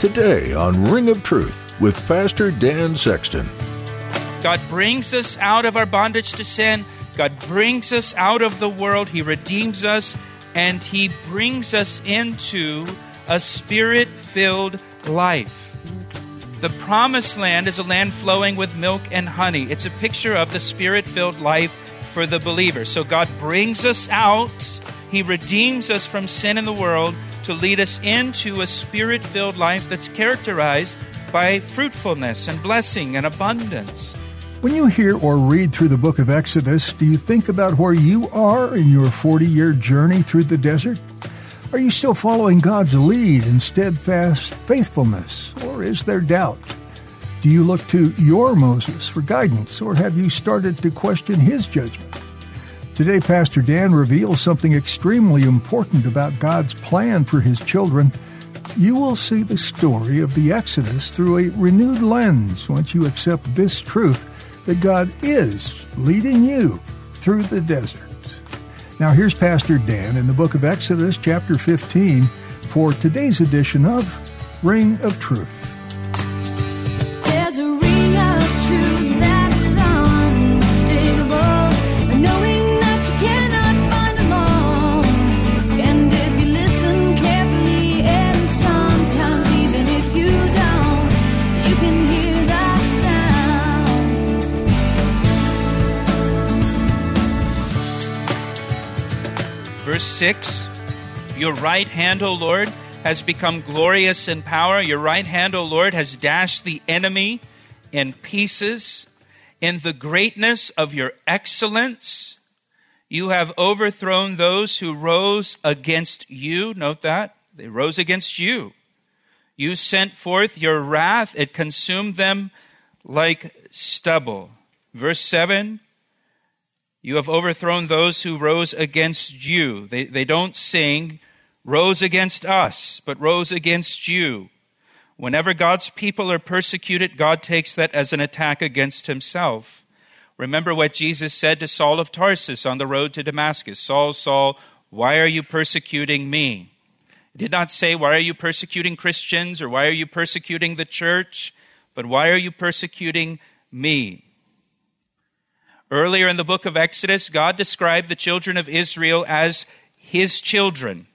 Today on Ring of Truth with Pastor Dan Sexton. God brings us out of our bondage to sin. God brings us out of the world. He redeems us and He brings us into a spirit filled life. The promised land is a land flowing with milk and honey. It's a picture of the spirit filled life for the believer. So God brings us out, He redeems us from sin in the world to lead us into a spirit filled life that's characterized by fruitfulness and blessing and abundance. When you hear or read through the book of Exodus, do you think about where you are in your 40 year journey through the desert? Are you still following God's lead in steadfast faithfulness, or is there doubt? Do you look to your Moses for guidance, or have you started to question his judgment? Today, Pastor Dan reveals something extremely important about God's plan for his children. You will see the story of the Exodus through a renewed lens once you accept this truth that God is leading you through the desert. Now, here's Pastor Dan in the book of Exodus, chapter 15, for today's edition of Ring of Truth. Verse 6 Your right hand, O Lord, has become glorious in power. Your right hand, O Lord, has dashed the enemy in pieces. In the greatness of your excellence, you have overthrown those who rose against you. Note that. They rose against you. You sent forth your wrath, it consumed them like stubble. Verse 7 you have overthrown those who rose against you. They, they don't sing, rose against us, but rose against you. Whenever God's people are persecuted, God takes that as an attack against himself. Remember what Jesus said to Saul of Tarsus on the road to Damascus Saul, Saul, why are you persecuting me? He did not say, Why are you persecuting Christians or why are you persecuting the church? But why are you persecuting me? Earlier in the book of Exodus, God described the children of Israel as his children.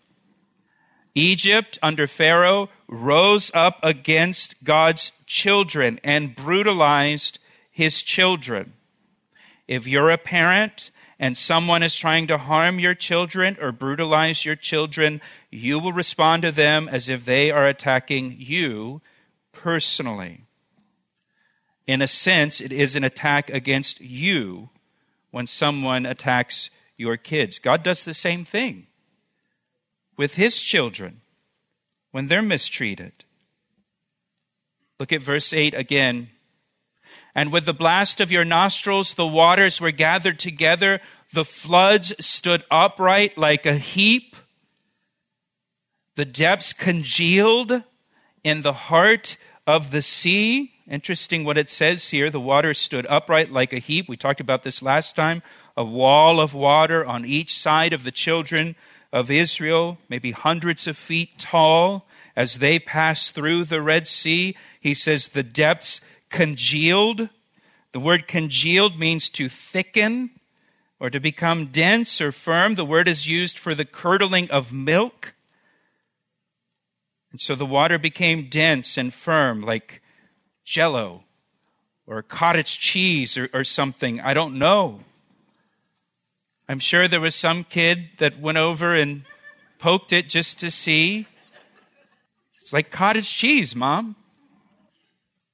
Egypt, under Pharaoh, rose up against God's children and brutalized his children. If you're a parent and someone is trying to harm your children or brutalize your children, you will respond to them as if they are attacking you personally in a sense, it is an attack against you when someone attacks your kids. God does the same thing with his children when they're mistreated. Look at verse 8 again. And with the blast of your nostrils, the waters were gathered together, the floods stood upright like a heap, the depths congealed in the heart of the sea. Interesting what it says here. The water stood upright like a heap. We talked about this last time. A wall of water on each side of the children of Israel, maybe hundreds of feet tall, as they passed through the Red Sea. He says the depths congealed. The word congealed means to thicken or to become dense or firm. The word is used for the curdling of milk. And so the water became dense and firm, like jello or cottage cheese or, or something. I don't know. I'm sure there was some kid that went over and poked it just to see. It's like cottage cheese, Mom.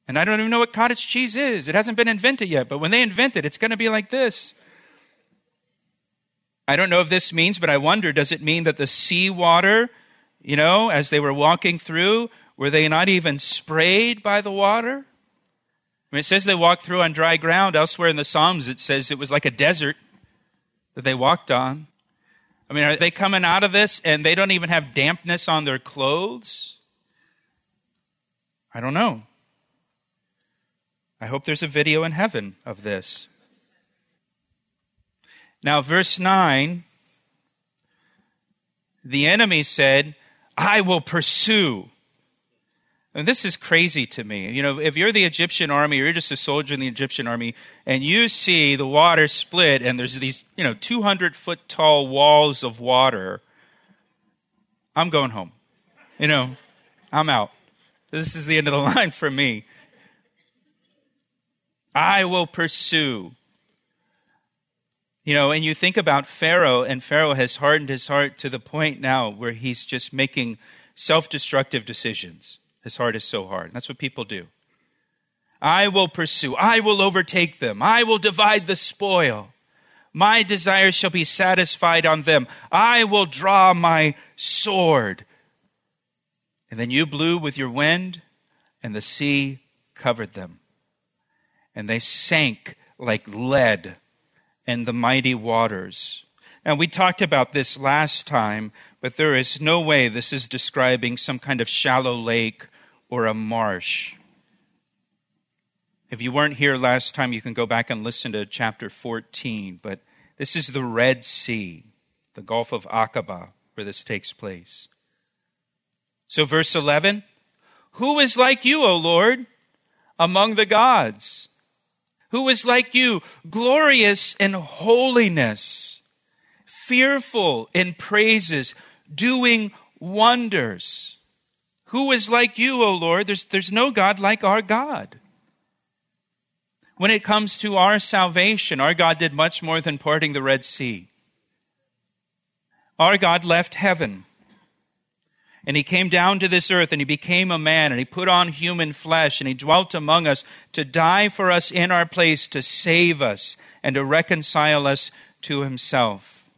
And I don't even know what cottage cheese is. It hasn't been invented yet, but when they invent it, it's going to be like this. I don't know if this means, but I wonder does it mean that the seawater You know, as they were walking through, were they not even sprayed by the water? I mean, it says they walked through on dry ground. Elsewhere in the Psalms, it says it was like a desert that they walked on. I mean, are they coming out of this and they don't even have dampness on their clothes? I don't know. I hope there's a video in heaven of this. Now, verse 9 the enemy said, I will pursue. And this is crazy to me. You know, if you're the Egyptian army or you're just a soldier in the Egyptian army and you see the water split and there's these, you know, 200 foot tall walls of water, I'm going home. You know, I'm out. This is the end of the line for me. I will pursue. You know, and you think about Pharaoh, and Pharaoh has hardened his heart to the point now where he's just making self destructive decisions. His heart is so hard. That's what people do. I will pursue. I will overtake them. I will divide the spoil. My desires shall be satisfied on them. I will draw my sword. And then you blew with your wind, and the sea covered them. And they sank like lead in the mighty waters. And we talked about this last time, but there is no way this is describing some kind of shallow lake or a marsh. If you weren't here last time, you can go back and listen to chapter 14. But this is the Red Sea, the Gulf of Aqaba, where this takes place. So, verse 11 Who is like you, O Lord, among the gods? Who is like you, glorious in holiness, fearful in praises, doing wonders? Who is like you, O Lord? There's, there's no God like our God. When it comes to our salvation, our God did much more than parting the Red Sea. Our God left heaven and he came down to this earth and he became a man and he put on human flesh and he dwelt among us to die for us in our place, to save us and to reconcile us to himself.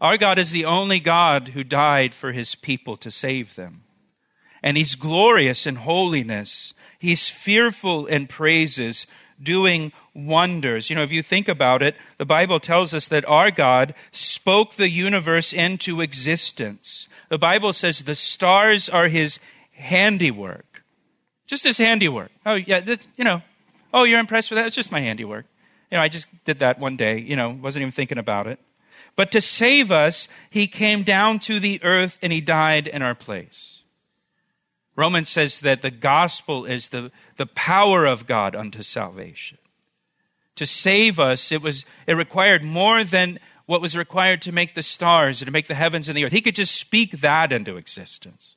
Our God is the only God who died for his people to save them. And he's glorious in holiness. He's fearful in praises, doing wonders. You know, if you think about it, the Bible tells us that our God spoke the universe into existence. The Bible says the stars are his handiwork. Just his handiwork. Oh, yeah, that, you know, oh, you're impressed with that? It's just my handiwork. You know, I just did that one day, you know, wasn't even thinking about it. But to save us, he came down to the earth and he died in our place. Romans says that the gospel is the, the power of God unto salvation. To save us, it was it required more than what was required to make the stars and to make the heavens and the earth. He could just speak that into existence.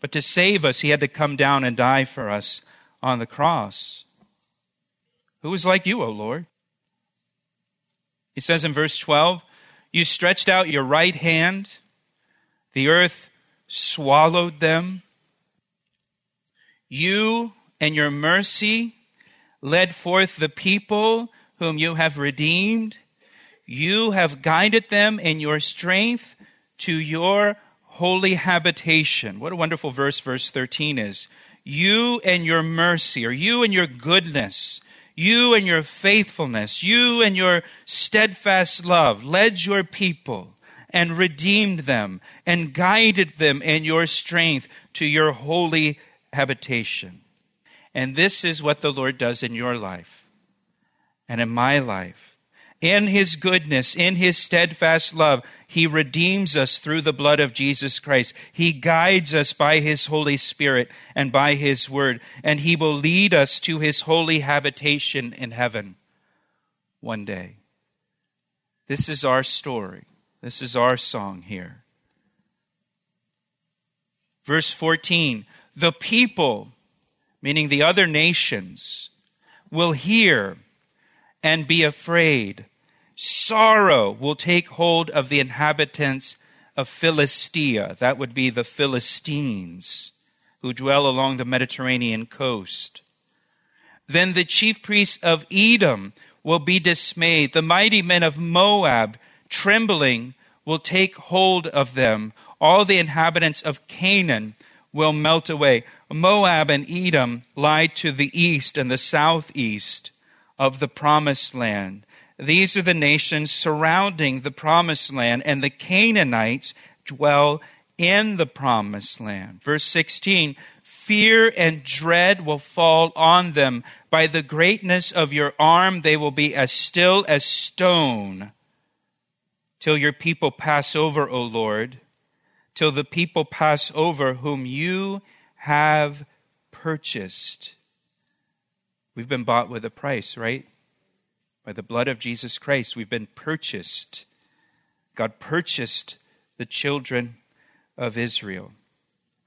But to save us, he had to come down and die for us on the cross. Who is like you, O Lord? He says in verse 12, You stretched out your right hand, the earth swallowed them. You and your mercy led forth the people whom you have redeemed. You have guided them in your strength to your holy habitation. What a wonderful verse, verse 13 is. You and your mercy, or you and your goodness, you and your faithfulness, you and your steadfast love led your people and redeemed them and guided them in your strength to your holy habitation. And this is what the Lord does in your life and in my life in his goodness, in his steadfast love, he redeems us through the blood of Jesus Christ. He guides us by his Holy Spirit and by his word, and he will lead us to his holy habitation in heaven one day. This is our story. This is our song here. Verse 14 The people, meaning the other nations, will hear and be afraid sorrow will take hold of the inhabitants of Philistia. That would be the Philistines who dwell along the Mediterranean coast. Then the chief priests of Edom will be dismayed. The mighty men of Moab, trembling, will take hold of them. All the inhabitants of Canaan will melt away. Moab and Edom lie to the east and the southeast of the promised land. These are the nations surrounding the promised land, and the Canaanites dwell in the promised land. Verse 16 Fear and dread will fall on them. By the greatness of your arm, they will be as still as stone till your people pass over, O Lord, till the people pass over whom you have purchased. We've been bought with a price, right? By the blood of Jesus Christ, we've been purchased. God purchased the children of Israel.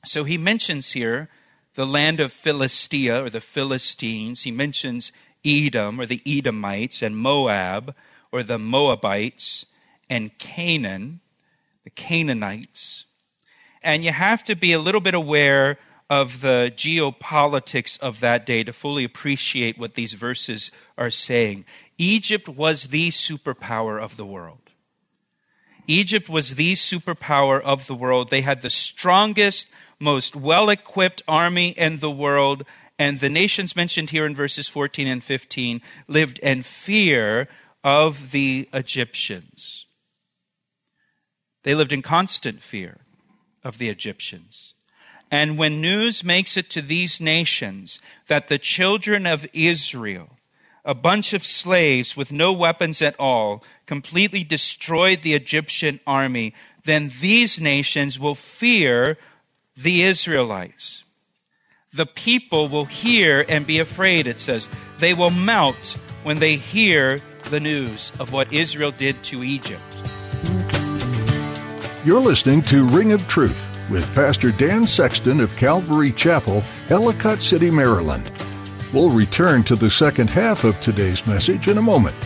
So he mentions here the land of Philistia or the Philistines. He mentions Edom or the Edomites and Moab or the Moabites and Canaan, the Canaanites. And you have to be a little bit aware of the geopolitics of that day to fully appreciate what these verses are saying. Egypt was the superpower of the world. Egypt was the superpower of the world. They had the strongest, most well equipped army in the world. And the nations mentioned here in verses 14 and 15 lived in fear of the Egyptians. They lived in constant fear of the Egyptians. And when news makes it to these nations that the children of Israel, a bunch of slaves with no weapons at all, completely destroyed the Egyptian army, then these nations will fear the Israelites. The people will hear and be afraid, it says. They will melt when they hear the news of what Israel did to Egypt. You're listening to Ring of Truth with Pastor Dan Sexton of Calvary Chapel, Ellicott City, Maryland. We'll return to the second half of today's message in a moment.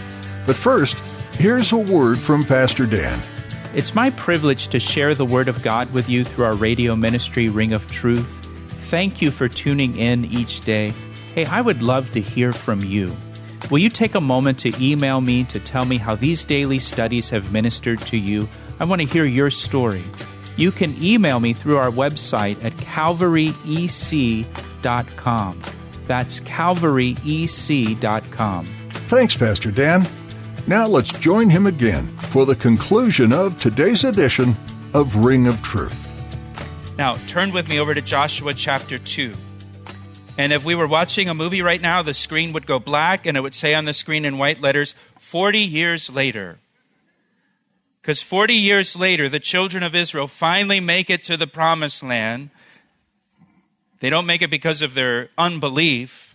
But first, here's a word from Pastor Dan. It's my privilege to share the Word of God with you through our radio ministry, Ring of Truth. Thank you for tuning in each day. Hey, I would love to hear from you. Will you take a moment to email me to tell me how these daily studies have ministered to you? I want to hear your story. You can email me through our website at calvaryec.com. That's calvaryec.com. Thanks, Pastor Dan. Now let's join him again for the conclusion of today's edition of Ring of Truth. Now, turn with me over to Joshua chapter 2. And if we were watching a movie right now, the screen would go black and it would say on the screen in white letters, 40 years later. Because 40 years later, the children of Israel finally make it to the promised land. They don't make it because of their unbelief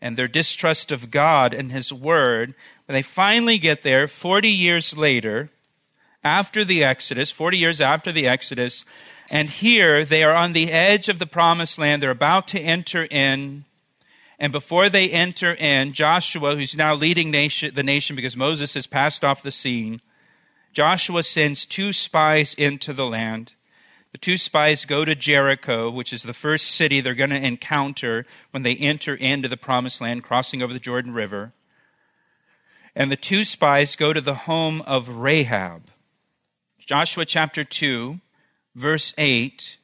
and their distrust of God and His Word. But they finally get there 40 years later, after the Exodus, 40 years after the Exodus. And here they are on the edge of the promised land. They're about to enter in. And before they enter in, Joshua, who's now leading nation, the nation because Moses has passed off the scene, Joshua sends two spies into the land. The two spies go to Jericho, which is the first city they're going to encounter when they enter into the promised land, crossing over the Jordan River. And the two spies go to the home of Rahab. Joshua chapter 2, verse 8.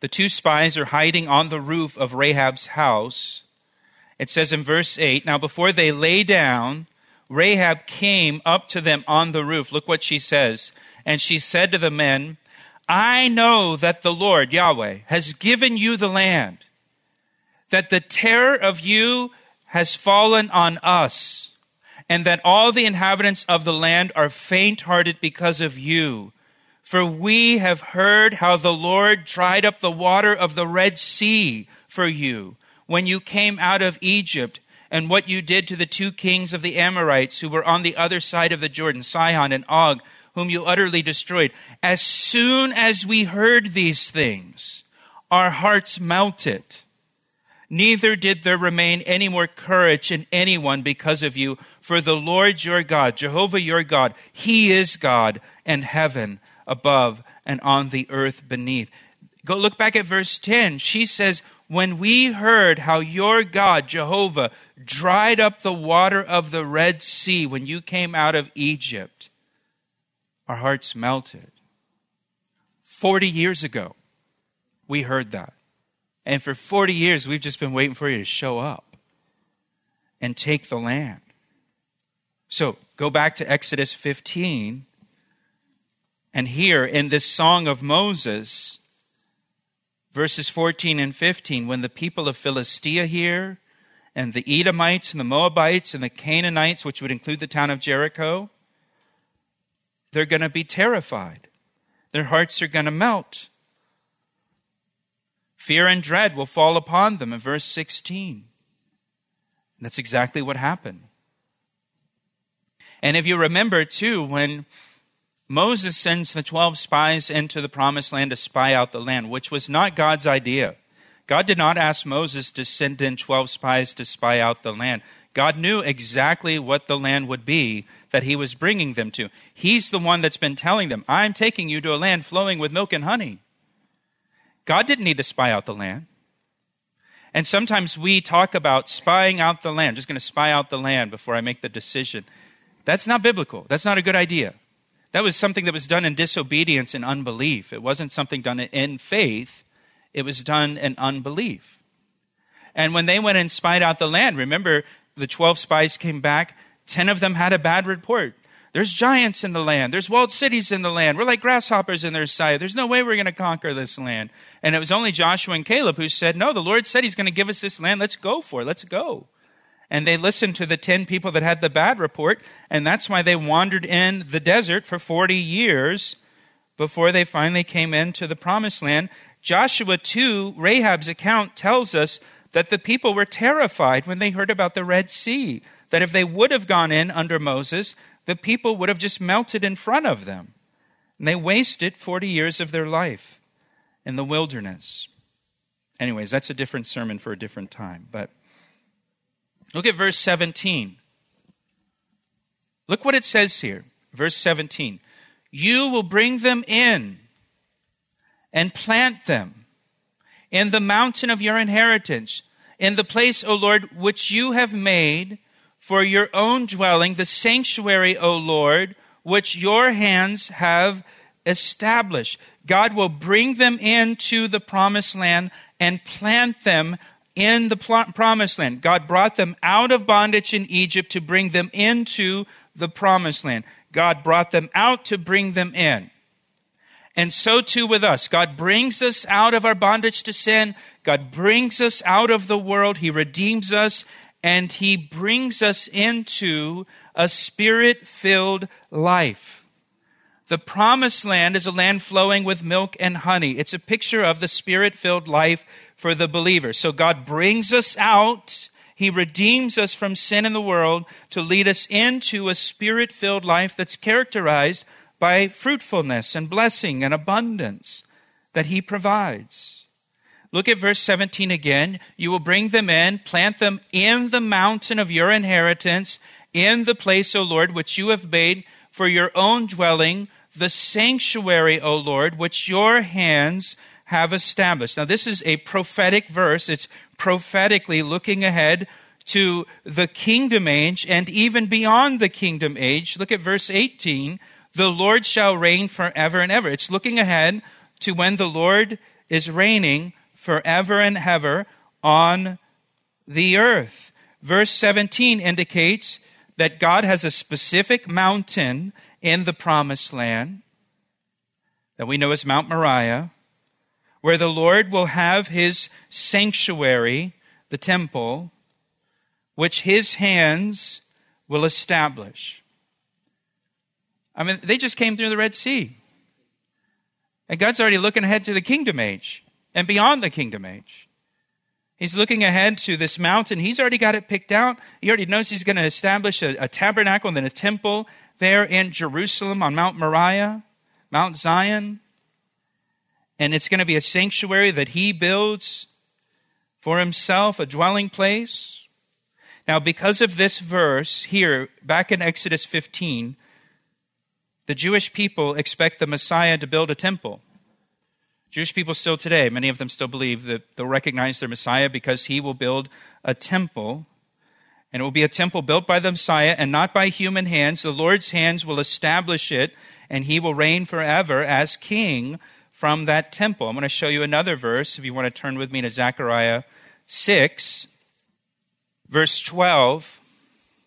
The two spies are hiding on the roof of Rahab's house. It says in verse 8 Now, before they lay down, Rahab came up to them on the roof. Look what she says. And she said to the men, I know that the Lord, Yahweh, has given you the land, that the terror of you has fallen on us, and that all the inhabitants of the land are faint hearted because of you. For we have heard how the Lord dried up the water of the Red Sea for you when you came out of Egypt and what you did to the two kings of the Amorites who were on the other side of the Jordan, Sihon and Og, whom you utterly destroyed. As soon as we heard these things, our hearts melted. Neither did there remain any more courage in anyone because of you, for the Lord your God, Jehovah your God, He is God in heaven above and on the earth beneath. Go look back at verse 10. She says, When we heard how your God, Jehovah, dried up the water of the Red Sea when you came out of Egypt, our hearts melted. 40 years ago, we heard that. And for 40 years, we've just been waiting for you to show up and take the land. So go back to Exodus 15. And here in this song of Moses, verses 14 and 15, when the people of Philistia hear, and the Edomites and the Moabites and the Canaanites, which would include the town of Jericho, they're going to be terrified. Their hearts are going to melt. Fear and dread will fall upon them in verse 16. that's exactly what happened. And if you remember, too, when Moses sends the 12 spies into the promised land to spy out the land, which was not God's idea. God did not ask Moses to send in 12 spies to spy out the land. God knew exactly what the land would be that he was bringing them to. He's the one that's been telling them, I'm taking you to a land flowing with milk and honey. God didn't need to spy out the land. And sometimes we talk about spying out the land, just going to spy out the land before I make the decision. That's not biblical. That's not a good idea. That was something that was done in disobedience and unbelief. It wasn't something done in faith it was done in unbelief. And when they went and spied out the land, remember the 12 spies came back, 10 of them had a bad report. There's giants in the land. There's walled cities in the land. We're like grasshoppers in their sight. There's no way we're going to conquer this land. And it was only Joshua and Caleb who said, No, the Lord said He's going to give us this land. Let's go for it. Let's go. And they listened to the 10 people that had the bad report. And that's why they wandered in the desert for 40 years before they finally came into the promised land. Joshua 2, Rahab's account tells us that the people were terrified when they heard about the Red Sea, that if they would have gone in under Moses, the people would have just melted in front of them. And they wasted 40 years of their life in the wilderness. Anyways, that's a different sermon for a different time. But look at verse 17. Look what it says here. Verse 17. You will bring them in and plant them in the mountain of your inheritance, in the place, O Lord, which you have made for your own dwelling, the sanctuary, O Lord, which your hands have established. God will bring them into the promised land and plant them in the promised land. God brought them out of bondage in Egypt to bring them into the promised land. God brought them out to bring them in. And so too with us. God brings us out of our bondage to sin. God brings us out of the world. He redeems us and He brings us into a spirit filled life. The promised land is a land flowing with milk and honey. It's a picture of the spirit filled life for the believer. So God brings us out. He redeems us from sin in the world to lead us into a spirit filled life that's characterized by fruitfulness and blessing and abundance that He provides. Look at verse 17 again. You will bring them in, plant them in the mountain of your inheritance, in the place, O Lord, which you have made for your own dwelling, the sanctuary, O Lord, which your hands have established. Now, this is a prophetic verse. It's prophetically looking ahead to the kingdom age and even beyond the kingdom age. Look at verse 18. The Lord shall reign forever and ever. It's looking ahead to when the Lord is reigning forever and ever on the earth. Verse 17 indicates that God has a specific mountain in the promised land that we know as Mount Moriah, where the Lord will have his sanctuary, the temple, which his hands will establish. I mean, they just came through the Red Sea. And God's already looking ahead to the kingdom age and beyond the kingdom age. He's looking ahead to this mountain. He's already got it picked out. He already knows he's going to establish a, a tabernacle and then a temple there in Jerusalem on Mount Moriah, Mount Zion. And it's going to be a sanctuary that he builds for himself, a dwelling place. Now, because of this verse here, back in Exodus 15, the Jewish people expect the Messiah to build a temple. Jewish people still today, many of them still believe that they'll recognize their Messiah because he will build a temple. And it will be a temple built by the Messiah and not by human hands. The Lord's hands will establish it, and he will reign forever as king from that temple. I'm going to show you another verse if you want to turn with me to Zechariah 6, verse 12.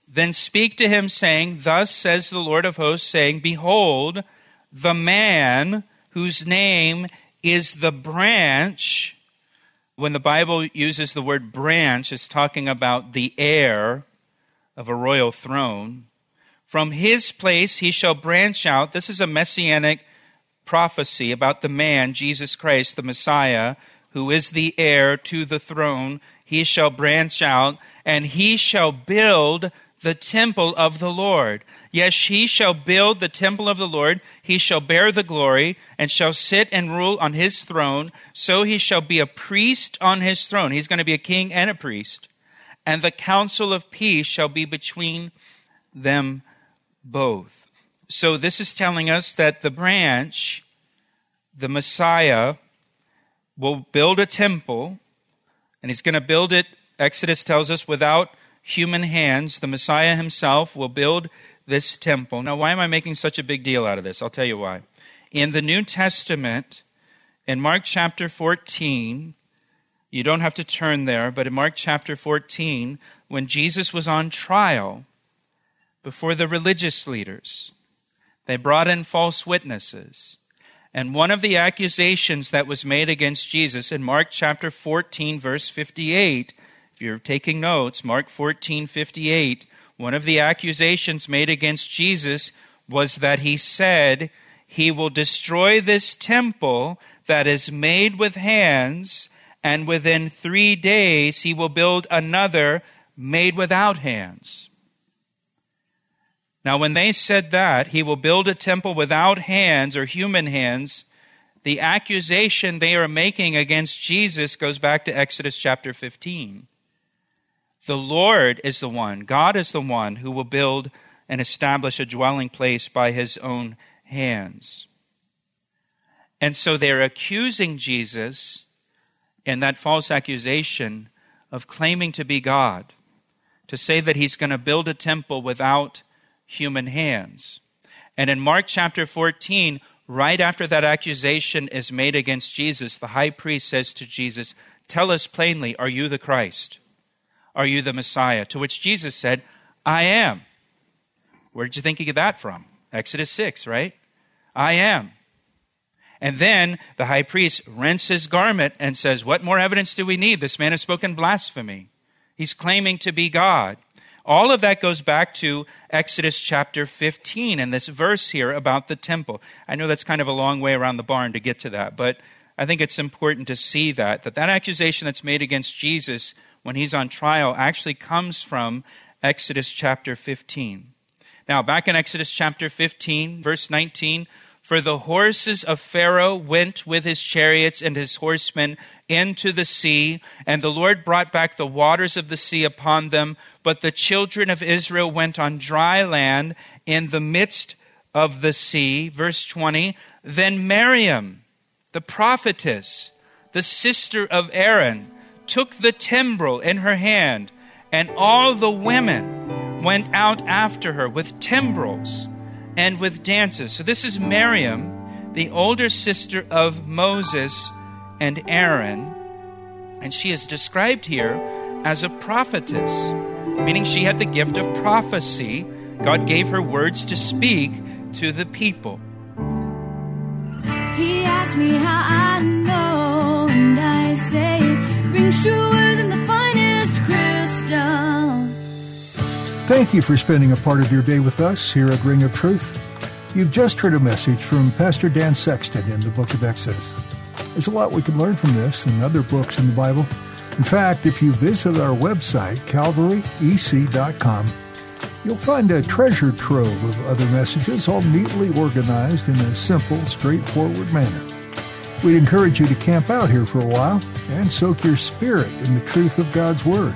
Then speak to him, saying, Thus says the Lord of hosts, saying, Behold, the man whose name is the branch. When the Bible uses the word branch, it's talking about the heir of a royal throne. From his place he shall branch out. This is a messianic prophecy about the man, Jesus Christ, the Messiah, who is the heir to the throne. He shall branch out, and he shall build the temple of the Lord. Yes, he shall build the temple of the Lord. He shall bear the glory and shall sit and rule on his throne. So he shall be a priest on his throne. He's going to be a king and a priest. And the counsel of peace shall be between them both. So this is telling us that the branch, the Messiah, will build a temple, and he's going to build it, Exodus tells us, without human hands. The Messiah himself will build this temple. Now, why am I making such a big deal out of this? I'll tell you why. In the New Testament, in Mark chapter 14, you don't have to turn there, but in Mark chapter 14, when Jesus was on trial before the religious leaders, they brought in false witnesses. And one of the accusations that was made against Jesus in Mark chapter 14, verse 58, if you're taking notes, Mark 14, 58, one of the accusations made against Jesus was that he said, He will destroy this temple that is made with hands, and within three days he will build another made without hands. Now, when they said that, he will build a temple without hands or human hands, the accusation they are making against Jesus goes back to Exodus chapter 15. The Lord is the one, God is the one who will build and establish a dwelling place by his own hands. And so they're accusing Jesus in that false accusation of claiming to be God, to say that he's going to build a temple without human hands. And in Mark chapter 14, right after that accusation is made against Jesus, the high priest says to Jesus, Tell us plainly, are you the Christ? Are you the Messiah? To which Jesus said, I am. Where did you think he got that from? Exodus 6, right? I am. And then the high priest rents his garment and says, What more evidence do we need? This man has spoken blasphemy. He's claiming to be God. All of that goes back to Exodus chapter 15 and this verse here about the temple. I know that's kind of a long way around the barn to get to that, but I think it's important to see that, that that accusation that's made against Jesus when he's on trial actually comes from Exodus chapter 15. Now, back in Exodus chapter 15, verse 19, for the horses of Pharaoh went with his chariots and his horsemen into the sea, and the Lord brought back the waters of the sea upon them. But the children of Israel went on dry land in the midst of the sea. Verse 20 Then Miriam, the prophetess, the sister of Aaron, took the timbrel in her hand, and all the women went out after her with timbrels and with dances. So this is Miriam, the older sister of Moses and Aaron, and she is described here as a prophetess, meaning she had the gift of prophecy. God gave her words to speak to the people. He asked me how I know, and I say rings truer Thank you for spending a part of your day with us here at Ring of Truth. You've just heard a message from Pastor Dan Sexton in the book of Exodus. There's a lot we can learn from this and other books in the Bible. In fact, if you visit our website, calvaryec.com, you'll find a treasure trove of other messages all neatly organized in a simple, straightforward manner. We'd encourage you to camp out here for a while and soak your spirit in the truth of God's Word.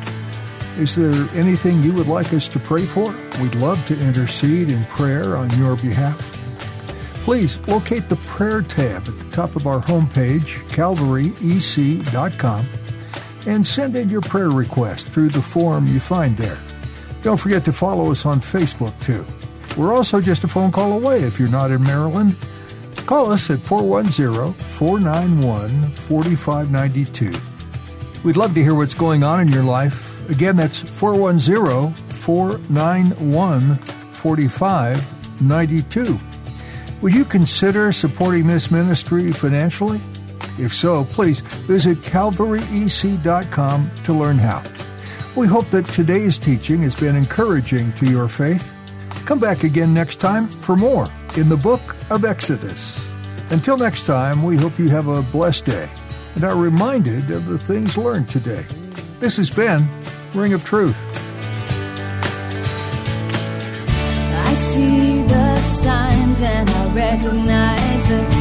Is there anything you would like us to pray for? We'd love to intercede in prayer on your behalf. Please locate the prayer tab at the top of our homepage, calvaryec.com, and send in your prayer request through the form you find there. Don't forget to follow us on Facebook, too. We're also just a phone call away if you're not in Maryland Call us at 410 491 4592. We'd love to hear what's going on in your life. Again, that's 410 491 4592. Would you consider supporting this ministry financially? If so, please visit calvaryec.com to learn how. We hope that today's teaching has been encouraging to your faith. Come back again next time for more in the book of Exodus. Until next time, we hope you have a blessed day and are reminded of the things learned today. This has been Ring of Truth. I see the signs and I recognize the